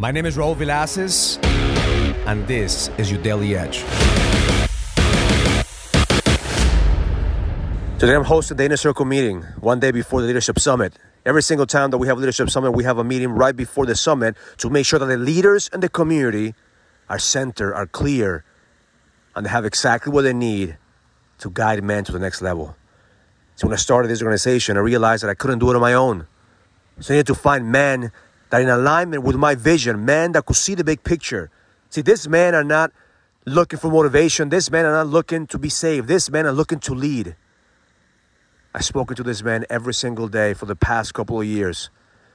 My name is Raul Villacis, and this is your Daily Edge. Today I'm hosting the Inner Circle meeting one day before the Leadership Summit. Every single time that we have a Leadership Summit, we have a meeting right before the summit to make sure that the leaders in the community are centered, are clear, and they have exactly what they need to guide men to the next level. So when I started this organization, I realized that I couldn't do it on my own. So I needed to find men that in alignment with my vision, men that could see the big picture. See, these men are not looking for motivation. These men are not looking to be saved. These men are looking to lead. I've spoken to this man every single day for the past couple of years.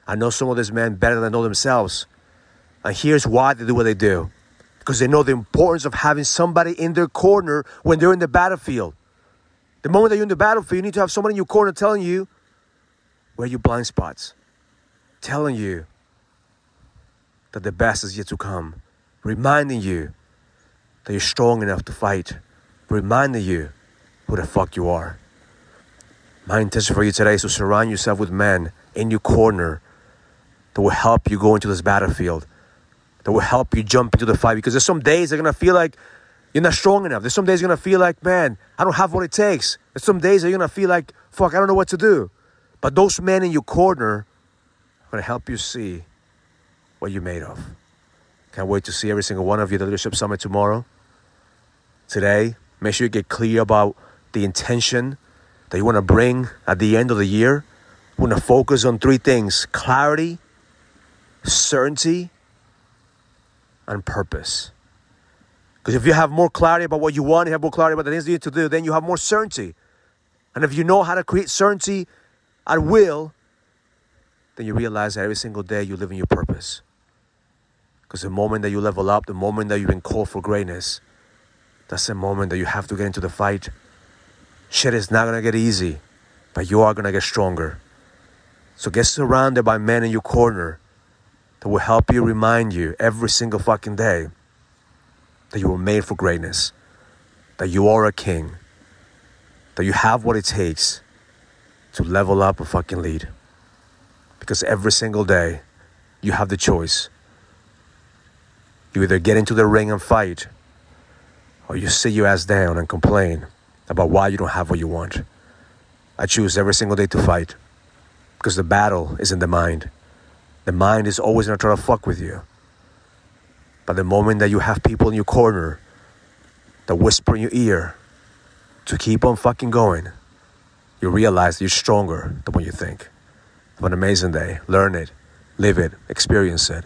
I know some of these men better than I know themselves. And here's why they do what they do because they know the importance of having somebody in their corner when they're in the battlefield. The moment that you're in the battlefield, you need to have somebody in your corner telling you where your blind spots, telling you that the best is yet to come, reminding you that you're strong enough to fight, reminding you who the fuck you are. My intention for you today is to surround yourself with men in your corner that will help you go into this battlefield, that will help you jump into the fight. Because there's some days they're gonna feel like you're not strong enough. There's some days you're gonna feel like, man, I don't have what it takes. There's some days that you're gonna feel like, fuck, I don't know what to do. But those men in your corner are gonna help you see what you're made of. Can't wait to see every single one of you at the Leadership Summit tomorrow. Today, make sure you get clear about the intention that you want to bring at the end of the year. You want to focus on three things clarity, certainty, and purpose. Because if you have more clarity about what you want, you have more clarity about the things you need to do, then you have more certainty. And if you know how to create certainty at will, then you realize that every single day you live in your purpose. Because the moment that you level up, the moment that you've been called for greatness, that's the moment that you have to get into the fight. Shit is not gonna get easy, but you are gonna get stronger. So get surrounded by men in your corner that will help you remind you every single fucking day that you were made for greatness, that you are a king, that you have what it takes to level up a fucking lead. Because every single day you have the choice. You either get into the ring and fight, or you sit your ass down and complain about why you don't have what you want. I choose every single day to fight because the battle is in the mind. The mind is always gonna try to fuck with you. But the moment that you have people in your corner that whisper in your ear to keep on fucking going, you realize you're stronger than what you think. Have an amazing day. Learn it, live it, experience it.